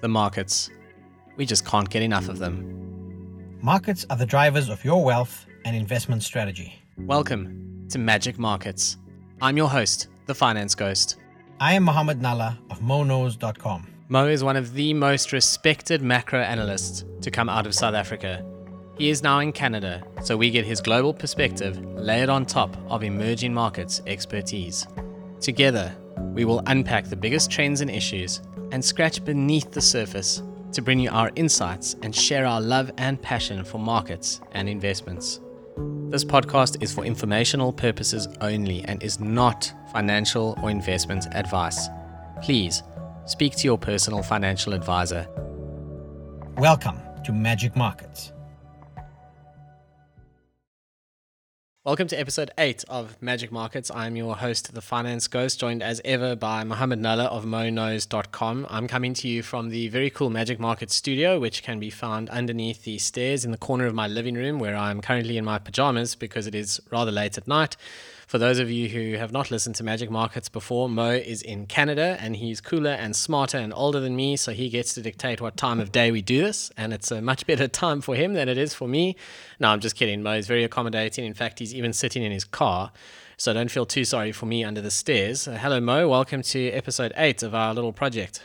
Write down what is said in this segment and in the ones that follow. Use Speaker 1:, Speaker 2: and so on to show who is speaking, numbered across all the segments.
Speaker 1: the markets. We just can't get enough of them.
Speaker 2: Markets are the drivers of your wealth and investment strategy.
Speaker 1: Welcome to Magic Markets. I'm your host, the Finance Ghost.
Speaker 2: I am Mohammed Nalla of MoKnows.com.
Speaker 1: Mo is one of the most respected macro analysts to come out of South Africa. He is now in Canada, so we get his global perspective layered on top of emerging markets expertise. Together, we will unpack the biggest trends and issues and scratch beneath the surface to bring you our insights and share our love and passion for markets and investments. This podcast is for informational purposes only and is not financial or investment advice. Please speak to your personal financial advisor.
Speaker 2: Welcome to Magic Markets.
Speaker 1: Welcome to episode 8 of Magic Markets. I'm your host, the Finance Ghost, joined as ever by Mohammed Nalla of MoKnows.com. I'm coming to you from the very cool Magic Markets studio, which can be found underneath the stairs in the corner of my living room, where I'm currently in my pajamas because it is rather late at night. For those of you who have not listened to Magic Markets before, Mo is in Canada and he's cooler and smarter and older than me, so he gets to dictate what time of day we do this, and it's a much better time for him than it is for me. No, I'm just kidding. Mo is very accommodating. In fact, he's even sitting in his car, so don't feel too sorry for me under the stairs. Uh, hello, Mo. Welcome to episode eight of our little project.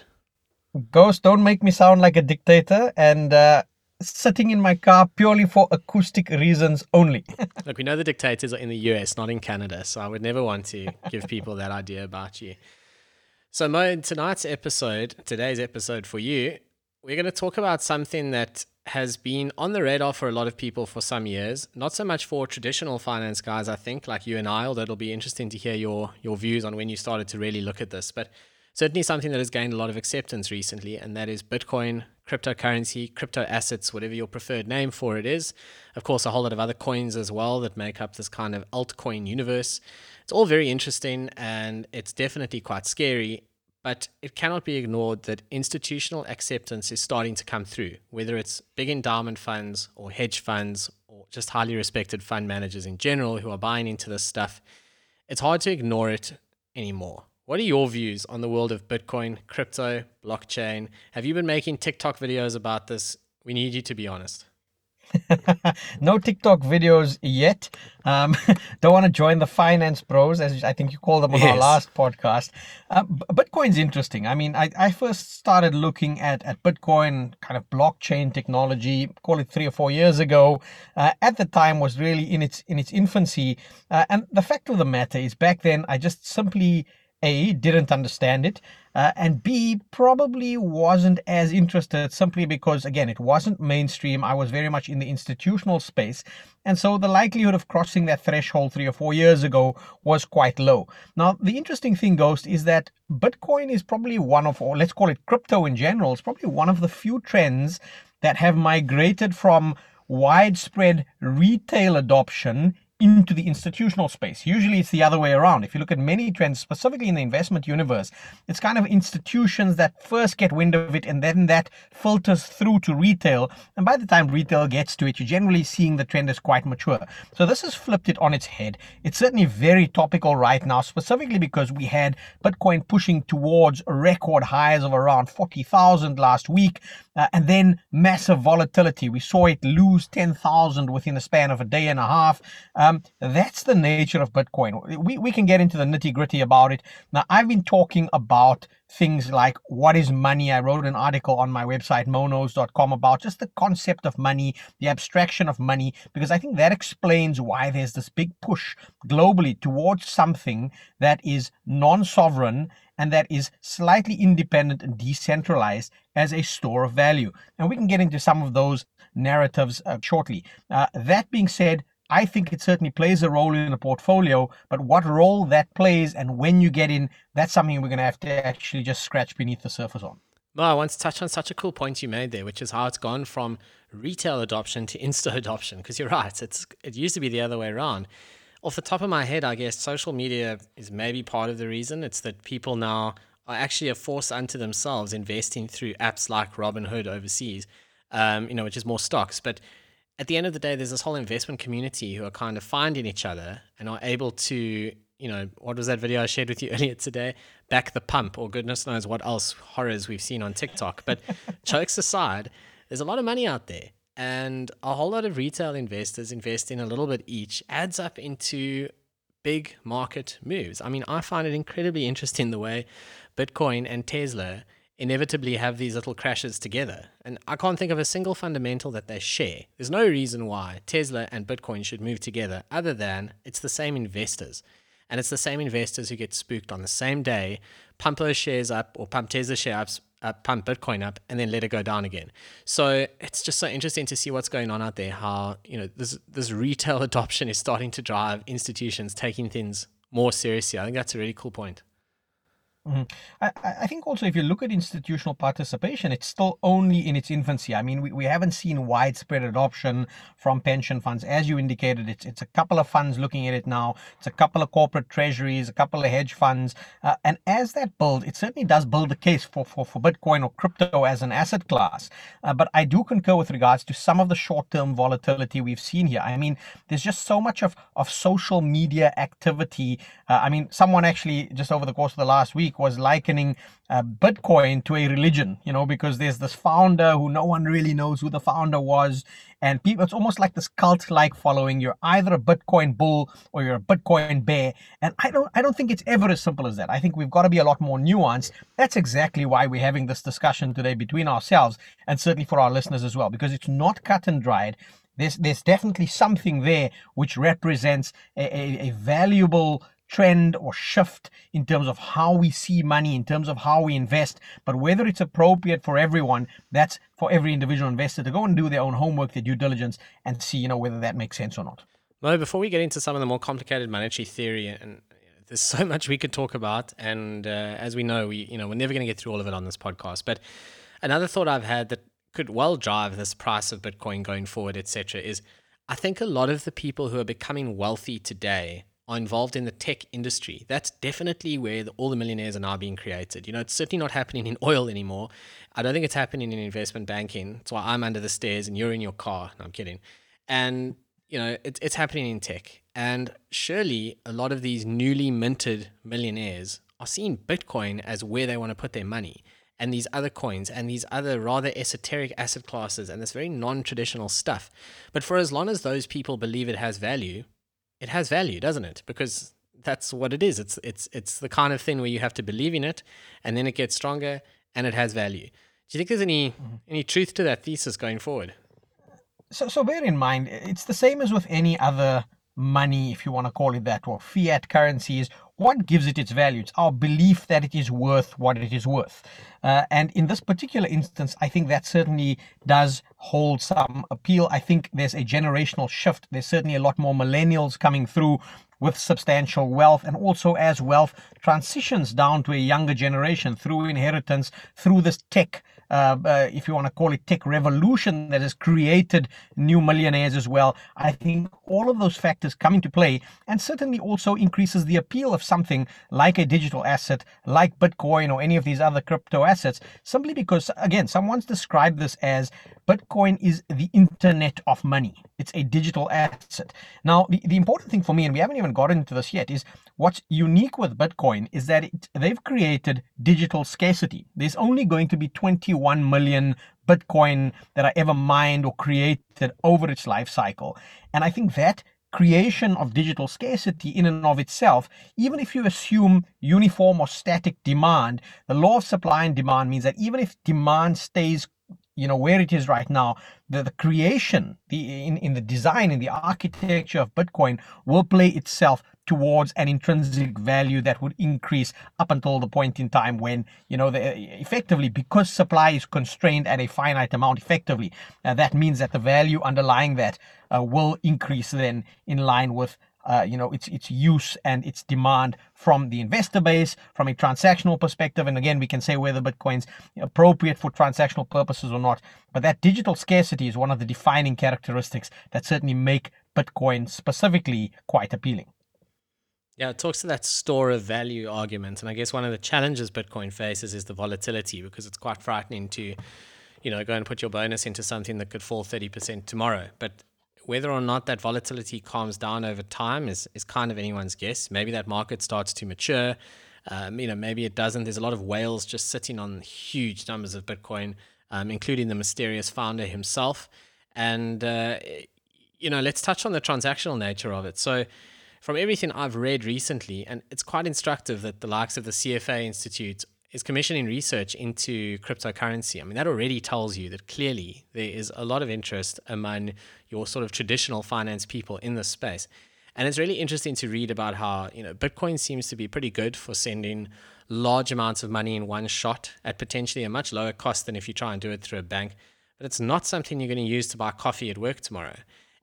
Speaker 2: Ghost, don't make me sound like a dictator. And uh, sitting in my car purely for acoustic reasons only.
Speaker 1: Look, we know the dictators are in the US, not in Canada, so I would never want to give people that idea about you. So, Mo, tonight's episode, today's episode for you, we're going to talk about something that has been on the radar for a lot of people for some years. Not so much for traditional finance guys, I think, like you and I, although it'll be interesting to hear your your views on when you started to really look at this. But certainly something that has gained a lot of acceptance recently, and that is Bitcoin, cryptocurrency, crypto assets, whatever your preferred name for it is. Of course, a whole lot of other coins as well that make up this kind of altcoin universe. It's all very interesting and it's definitely quite scary, but it cannot be ignored that institutional acceptance is starting to come through, whether it's big endowment funds or hedge funds or just highly respected fund managers in general who are buying into this stuff. It's hard to ignore it anymore. What are your views on the world of Bitcoin, crypto, blockchain? Have you been making TikTok videos about this? We need you to be honest.
Speaker 2: no TikTok videos yet. Um, don't want to join the finance bros, as I think you called them on yes. our last podcast. Uh, Bitcoin's interesting. I mean, I, I first started looking at, at Bitcoin, kind of blockchain technology, call it three or four years ago. Uh, at the time, was really in its in its infancy. Uh, and the fact of the matter is, back then, I just simply a, didn't understand it, uh, and B, probably wasn't as interested simply because, again, it wasn't mainstream. I was very much in the institutional space. And so the likelihood of crossing that threshold three or four years ago was quite low. Now, the interesting thing, Ghost, is that Bitcoin is probably one of, or let's call it crypto in general, is probably one of the few trends that have migrated from widespread retail adoption into the institutional space. Usually it's the other way around. If you look at many trends, specifically in the investment universe, it's kind of institutions that first get wind of it and then that filters through to retail. And by the time retail gets to it, you're generally seeing the trend is quite mature. So this has flipped it on its head. It's certainly very topical right now, specifically because we had Bitcoin pushing towards record highs of around 40,000 last week. Uh, and then massive volatility. We saw it lose 10,000 within the span of a day and a half. Um, that's the nature of Bitcoin. We, we can get into the nitty gritty about it. Now, I've been talking about things like what is money. I wrote an article on my website, MoKnows.com, about just the concept of money, the abstraction of money, because I think that explains why there's this big push globally towards something that is non sovereign and that is slightly independent and decentralized as a store of value. And we can get into some of those narratives uh, shortly. Uh, that being said, I think it certainly plays a role in a portfolio, but what role that plays and when you get in, that's something we're going to have to actually just scratch beneath the surface on.
Speaker 1: Well, I want to touch on such a cool point you made there, which is how it's gone from retail adoption to insta adoption. Because you're right, it's it used to be the other way around off the top of my head, I guess social media is maybe part of the reason. It's that people now are actually a force unto themselves investing through apps like Robinhood overseas, um, you know, which is more stocks. But at the end of the day, there's this whole investment community who are kind of finding each other and are able to you know, what was that video I shared with you earlier today? Back the pump, or goodness knows what else horrors we've seen on TikTok. But jokes aside, there's a lot of money out there. And a whole lot of retail investors invest in a little bit each, adds up into big market moves. I mean, I find it incredibly interesting the way Bitcoin and Tesla inevitably have these little crashes together. And I can't think of a single fundamental that they share. There's no reason why Tesla and Bitcoin should move together other than it's the same investors. And it's the same investors who get spooked on the same day, pump those shares up or pump Tesla shares pump Bitcoin up, and then let it go down again. So it's just so interesting to see what's going on out there. How you know this this retail adoption is starting to drive institutions taking things more seriously. I think that's a really cool point.
Speaker 2: Mm-hmm. I, I think also if you look at institutional participation, it's still only in its infancy. I mean, we, we haven't seen widespread adoption from pension funds. As you indicated, it's, it's a couple of funds looking at it now. It's a couple of corporate treasuries, a couple of hedge funds. Uh, and as that builds, it certainly does build a case for, for, for Bitcoin or crypto as an asset class. Uh, but I do concur with regards to some of the short-term volatility we've seen here. I mean, there's just so much of, of social media activity. Uh, I mean, someone actually just over the course of the last week week was likening uh, Bitcoin to a religion, you know, because there's this founder who no one really knows who the founder was. And people, it's almost like this cult like following. You're either a Bitcoin bull or you're a Bitcoin bear. And I don't, I don't think it's ever as simple as that. I think we've got to be a lot more nuanced. That's exactly why we're having this discussion today between ourselves and certainly for our listeners as well, because it's not cut and dried there's there's definitely something there which represents a, a, a, valuable trend or shift in terms of how we see money, in terms of how we invest. But whether it's appropriate for everyone, that's for every individual investor to go and do their own homework, their due diligence, and see, you know, whether that makes sense or not.
Speaker 1: Mo, before we get into some of the more complicated monetary theory and there's so much we could talk about, and uh, as we know, we you know we're never going to get through all of it on this podcast. But another thought I've had that could well drive this price of Bitcoin going forward, etc., is I think a lot of the people who are becoming wealthy today are involved in the tech industry. That's definitely where the, all the millionaires are now being created. You know, it's certainly not happening in oil anymore. I don't think it's happening in investment banking. That's why I'm under the stairs and you're in your car. No, I'm kidding. And, you know, it, it's happening in tech. And surely a lot of these newly minted millionaires are seeing Bitcoin as where they want to put their money and these other coins and these other rather esoteric asset classes and this very non traditional stuff. But for as long as those people believe it has value, it has value, doesn't it? Because that's what it is. It's it's it's the kind of thing where you have to believe in it, and then it gets stronger and it has value. Do you think there's any mm-hmm. any truth to that thesis going forward?
Speaker 2: So so bear in mind, it's the same as with any other money, if you want to call it that, or fiat currencies. What gives it its value? It's our belief that it is worth what it is worth. Uh, and in this particular instance, I think that certainly does hold some appeal. I think there's a generational shift. There's certainly a lot more millennials coming through with substantial wealth, and also as wealth transitions down to a younger generation through inheritance, through this tech uh, uh, if you want to call it tech revolution that has created new millionaires as well. I think all of those factors come into play and certainly also increases the appeal of something like a digital asset, like Bitcoin or any of these other crypto assets, simply because, again, someone's described this as Bitcoin is the internet of money. It's a digital asset. Now, the, the important thing for me, and we haven't even gotten into this yet, is what's unique with Bitcoin is that it, they've created digital scarcity. There's only going to be 21 million Bitcoin that are ever mined or created over its life cycle. And I think that creation of digital scarcity in and of itself, even if you assume uniform or static demand, the law of supply and demand means that even if demand stays you know where it is right now the, the creation the in, in the design in the architecture of bitcoin will play itself towards an intrinsic value that would increase up until the point in time when you know the, effectively because supply is constrained at a finite amount effectively uh, that means that the value underlying that uh, will increase then in line with uh, you know its its use and its demand from the investor base from a transactional perspective. And again we can say whether bitcoin's appropriate for transactional purposes or not but that digital scarcity is one of the defining characteristics that certainly make bitcoin specifically quite appealing
Speaker 1: yeah, it talks to that store of value argument. And I guess one of the challenges Bitcoin faces is the volatility because it's quite frightening to, you know, go and put your bonus into something that could fall 30% tomorrow. But whether or not that volatility calms down over time is, is kind of anyone's guess. Maybe that market starts to mature. Um, you know, maybe it doesn't. There's a lot of whales just sitting on huge numbers of Bitcoin, um, including the mysterious founder himself. And, uh, you know, let's touch on the transactional nature of it. So, from everything I've read recently, and it's quite instructive that the likes of the CFA Institute is commissioning research into cryptocurrency. I mean, that already tells you that clearly there is a lot of interest among your sort of traditional finance people in this space. And it's really interesting to read about how, you know, Bitcoin seems to be pretty good for sending large amounts of money in one shot at potentially a much lower cost than if you try and do it through a bank. But it's not something you're going to use to buy coffee at work tomorrow.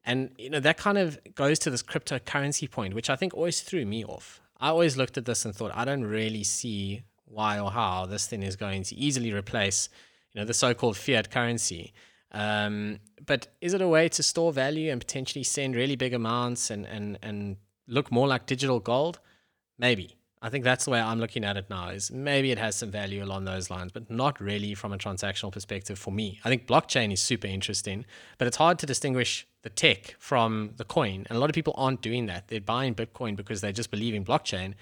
Speaker 1: And you know that kind of goes to this cryptocurrency point, which I think always threw me off. I always looked at this and thought, I don't really see why or how this thing is going to easily replace, you know, the so-called fiat currency. Um, but is it a way to store value and potentially send really big amounts and and and look more like digital gold? Maybe. I think that's the way I'm looking at it now. Is maybe it has some value along those lines, but not really from a transactional perspective for me. I think blockchain is super interesting, but it's hard to distinguish the tech from the coin, and a lot of people aren't doing that. They're buying Bitcoin because they just believe in blockchain,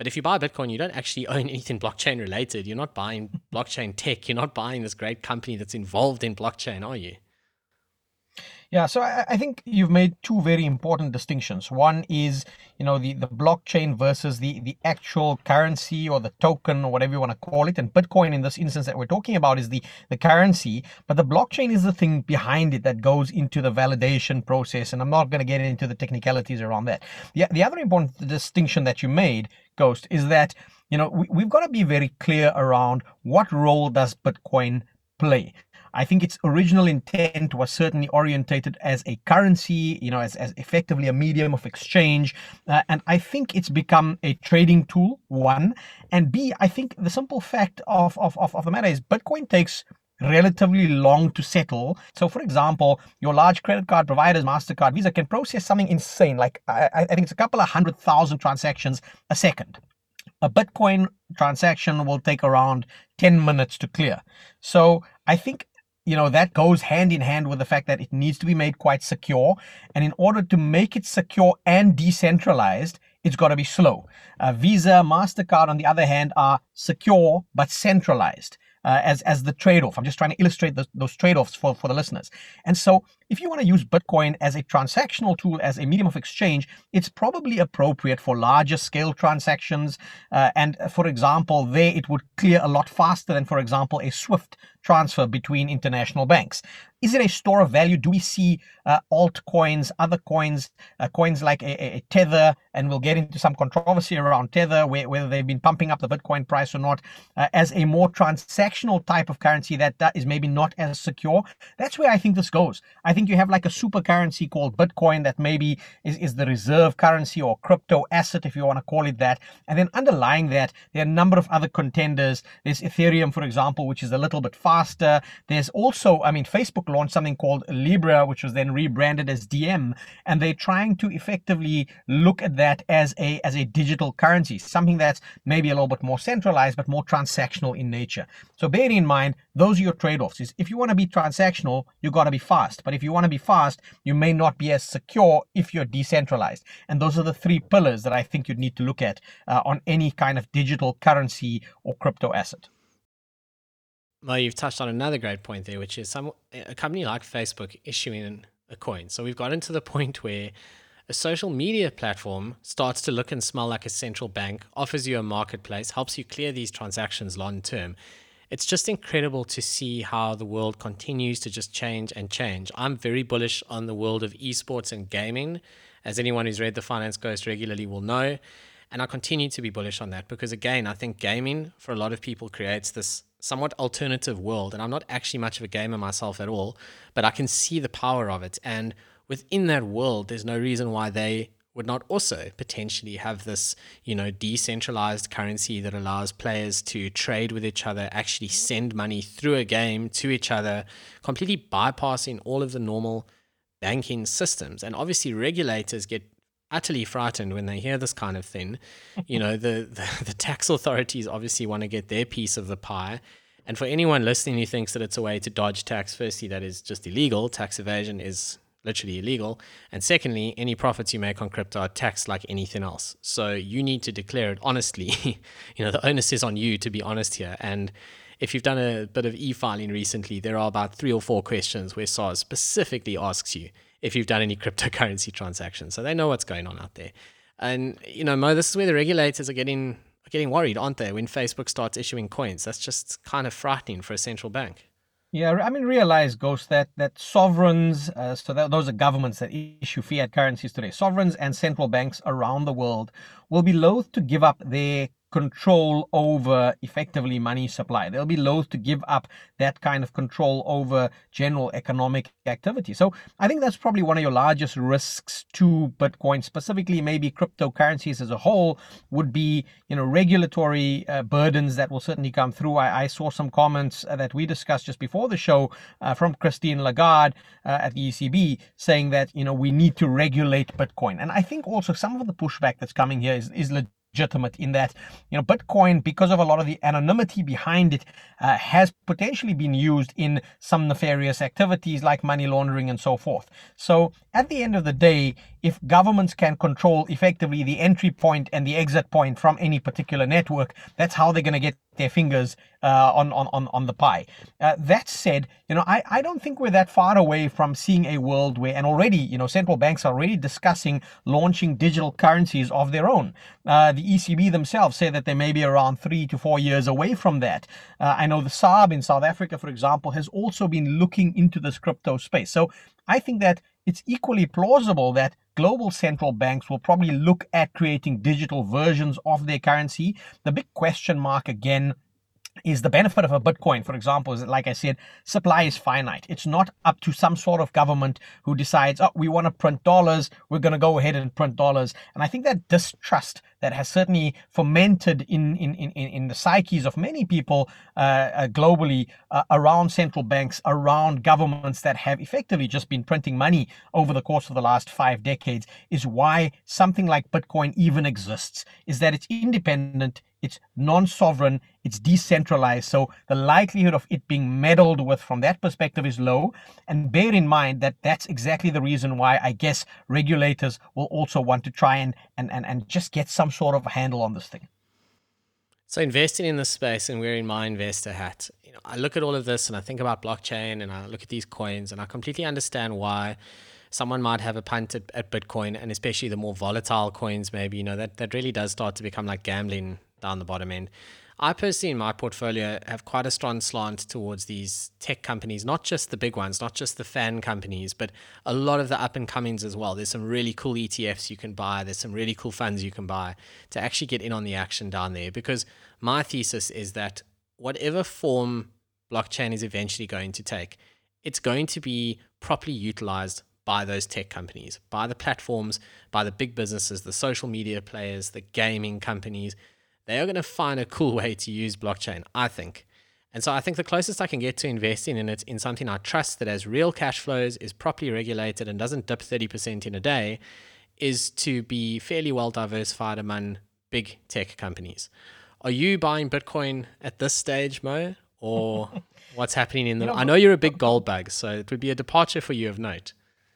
Speaker 1: but if you buy Bitcoin, you don't actually own anything blockchain related. You're not buying blockchain tech. You're not buying this great company that's involved in blockchain, are you?
Speaker 2: Yeah, so I, I, think you've made two very important distinctions. One is, you know, the, the blockchain versus the, the actual currency or the token or whatever you want to call it. And Bitcoin in this instance that we're talking about is the, the currency, but the blockchain is the thing behind it that goes into the validation process. And I'm not going to get into the technicalities around that. The, the other important distinction that you made, Ghost, is that, you know, we, we've got to be very clear around what role does Bitcoin play. I think its original intent was certainly orientated as a currency, you know, as, as effectively a medium of exchange. Uh, and I think it's become a trading tool, one. And B, I think the simple fact of, of, of, of the matter is Bitcoin takes relatively long to settle. So, for example, your large credit card providers, MasterCard, Visa, can process something insane. Like, I, I think it's a couple of hundred thousand transactions a second. A Bitcoin transaction will take around 10 minutes to clear. So, I think you know that goes hand in hand with the fact that it needs to be made quite secure. And in order to make it secure and decentralized it's got to be slow. Uh, visa mastercard on the other hand are secure but centralized uh, as as the trade-off. I'm just trying to illustrate the, those trade-offs for, for the listeners. And so if you want to use Bitcoin as a transactional tool, as a medium of exchange, it's probably appropriate for larger scale transactions. Uh, and uh, for example, there it would clear a lot faster than, for example, a SWIFT transfer between international banks. Is it a store of value? Do we see uh, altcoins, other coins, uh, coins like a, a, Tether, and we'll get into some controversy around Tether, where, whether they've been pumping up the Bitcoin price or not, uh, as a more transactional type of currency that, that is maybe not as secure? That's where I think this goes. I think you have like a super currency called Bitcoin that maybe is, is the reserve currency or crypto asset, if you want to call it that. And then underlying that, there are a number of other contenders. There's Ethereum, for example, which is a little bit faster. There's also, I mean, Facebook launched something called Libra, which was then rebranded as Diem, and they're trying to effectively look at that as a as a digital currency, something that's maybe a little bit more centralized but more transactional in nature. So bear in mind, those are your trade-offs. Is if you want to be transactional, you got to be fast. But if you want to be fast, you may not be as secure if you're decentralized. And those are the three pillars that I think you'd need to look at uh, on any kind of digital currency or crypto asset.
Speaker 1: Well, you've touched on another great point there, which is some a company like Facebook issuing a coin. So we've gotten to the point where a social media platform starts to look and smell like a central bank, offers you a marketplace, helps you clear these transactions long term. It's just incredible to see how the world continues to just change and change. I'm very bullish on the world of esports and gaming, as anyone who's read the Finance Ghost regularly will know. And I continue to be bullish on that because, again, I think gaming for a lot of people creates this somewhat alternative world. And I'm not actually much of a gamer myself at all, but I can see the power of it. And within that world, there's no reason why they would not also potentially have this, you know, decentralized currency that allows players to trade with each other, actually mm-hmm. send money through a game to each other, completely bypassing all of the normal banking systems. And obviously, regulators get utterly frightened when they hear this kind of thing. You know, the, the, the tax authorities obviously want to get their piece of the pie. And for anyone listening who thinks that it's a way to dodge tax, firstly, that is just illegal. Tax evasion is literally illegal. And secondly, any profits you make on crypto are taxed like anything else. So you need to declare it honestly. you know, the onus is on you to be honest here. And if you've done a bit of e-filing recently, there are about three or four questions where SARS specifically asks you if you've done any cryptocurrency transactions. So they know what's going on out there. And you know, Mo, this is where the regulators are getting are getting worried, aren't they? When Facebook starts issuing coins, that's just kind of frightening for a central bank.
Speaker 2: Yeah, I mean, realize, Ghost, that that sovereigns, uh, so that those are governments that issue fiat currencies today, sovereigns and central banks around the world will be loath to give up their control over effectively money supply. They'll be loath to give up that kind of control over general economic activity. So I think that's probably one of your largest risks to Bitcoin, specifically maybe cryptocurrencies as a whole, would be you know regulatory uh, burdens that will certainly come through. I, I saw some comments uh, that we discussed just before the show uh, from Christine Lagarde uh, at the ECB saying that you know we need to regulate Bitcoin, and I think also some of the pushback that's coming here is is legit legitimate in that you know bitcoin because of a lot of the anonymity behind it uh, has potentially been used in some nefarious activities like money laundering and so forth. So at the end of the day if governments can control effectively the entry point and the exit point from any particular network that's how they're going to get their fingers uh, on, on, on the pie. Uh, that said, you know, I, I don't think we're that far away from seeing a world where, and already, you know, central banks are already discussing launching digital currencies of their own. Uh, the ECB themselves say that they may be around three to four years away from that. Uh, I know the SARB in South Africa, for example, has also been looking into this crypto space. So I think that it's equally plausible that global central banks will probably look at creating digital versions of their currency. The big question mark again is the benefit of a Bitcoin, for example, is that, like I said, supply is finite. It's not up to some sort of government who decides, oh, we want to print dollars, we're going to go ahead and print dollars. And I think that distrust that has certainly fermented in, in, in, in the psyches of many people uh, uh, globally uh, around central banks, around governments that have effectively just been printing money over the course of the last five decades, is why something like Bitcoin even exists, is that it's independent, it's non-sovereign, it's decentralized. So the likelihood of it being meddled with from that perspective is low. And bear in mind that that's exactly the reason why I guess regulators will also want to try and and and, and just get some sort of handle on this thing.
Speaker 1: So investing in this space and wearing my investor hat, you know, I look at all of this and I think about blockchain and I look at these coins and I completely understand why someone might have a punt at, at Bitcoin and especially the more volatile coins, maybe, you know, that, that really does start to become like gambling down the bottom end. I personally, in my portfolio, have quite a strong slant towards these tech companies, not just the big ones, not just the FAANG companies, but a lot of the up and comings as well. There's some really cool ETFs you can buy, there's some really cool funds you can buy to actually get in on the action down there. Because my thesis is that whatever form blockchain is eventually going to take, it's going to be properly utilized by those tech companies, by the platforms, by the big businesses, the social media players, the gaming companies they are going to find a cool way to use blockchain, I think. And so I think the closest I can get to investing in it in something I trust that has real cash flows, is properly regulated, and doesn't dip 30% in a day is to be fairly well diversified among big tech companies. Are you buying Bitcoin at this stage, Mo? Or what's happening in the. You know, I know you're a big gold bug, so it would be a departure for you of note.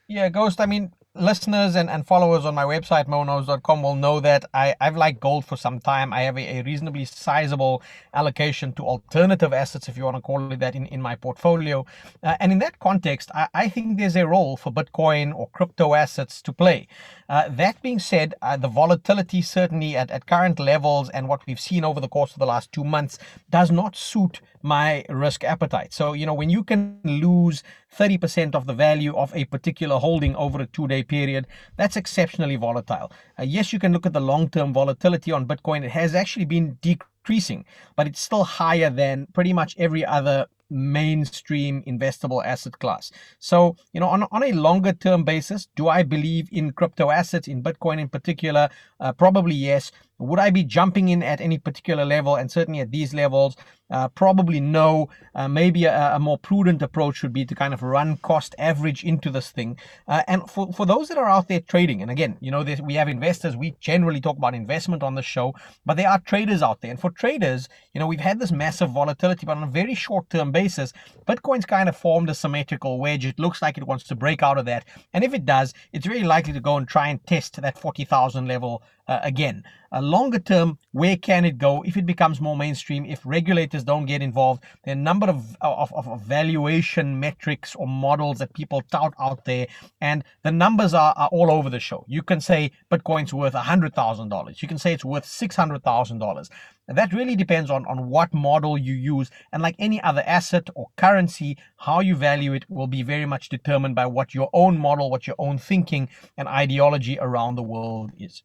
Speaker 2: Yeah, Ghost. I mean, listeners and, and followers on my website MoKnows.com will know that I, I've liked gold for some time. I have a, a, reasonably sizable allocation to alternative assets, if you want to call it that, in, in my portfolio. Uh, and in that context, I, I think there's a role for Bitcoin or crypto assets to play. Uh, that being said, uh, the volatility certainly at, at current levels and what we've seen over the course of the last two months does not suit my risk appetite. So, you know, when you can lose 30% of the value of a particular holding over a two day period, that's exceptionally volatile. Uh, yes, you can look at the long term volatility on Bitcoin. It has actually been decreasing, but it's still higher than pretty much every other mainstream investable asset class. So, you know, on, on a longer term basis, do I believe in crypto assets, in Bitcoin in particular? Uh, probably yes. Would I be jumping in at any particular level? And certainly at these levels, uh, probably no. Uh, maybe a, a, more prudent approach would be to kind of rand cost average into this thing. Uh, and for, for those that are out there trading, and again, you know, we have investors, we generally talk about investment on the show, but there are traders out there. And for traders, you know, we've had this massive volatility, but on a very short term basis, Bitcoin's kind of formed a symmetrical wedge. It looks like it wants to break out of that. And if it does, it's very likely to go and try and test that 40,000 level uh, again. A longer term, where can it go if it becomes more mainstream? If regulators don't get involved, there are a number of, of, of valuation metrics or models that people tout out there, and the numbers are, are all over the show. You can say Bitcoin's worth $100,000. You can say it's worth $600,000. That really depends on, on what model you use. And like any other asset or currency, how you value it will be very much determined by what your own model, what your own thinking and ideology around the world is.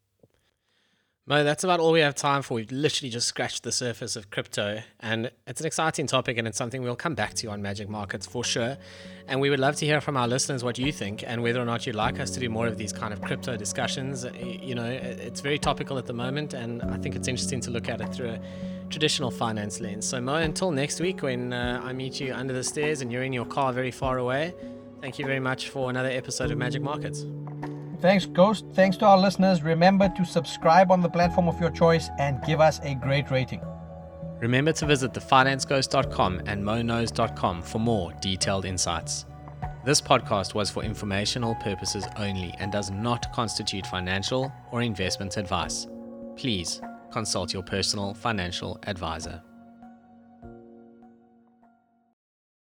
Speaker 1: Mo, that's about all we have time for. We've literally just scratched the surface of crypto, and it's an exciting topic, and it's something we'll come back to on Magic Markets for sure. And we would love to hear from our listeners what you think, and whether or not you'd like us to do more of these kind of crypto discussions. You know, it's very topical at the moment, and I think it's interesting to look at it through a traditional finance lens. So, Mo, until next week when uh, I meet you under the stairs and you're in your car very far away, thank you very much for another episode of Magic Markets.
Speaker 2: Thanks, Ghost. Thanks to our listeners. Remember to subscribe on the platform of your choice and give us a great rating.
Speaker 1: Remember to visit thefinanceghost.com and MoKnows.com for more detailed insights. This podcast was for informational purposes only and does not constitute financial or investment advice. Please consult your personal financial advisor.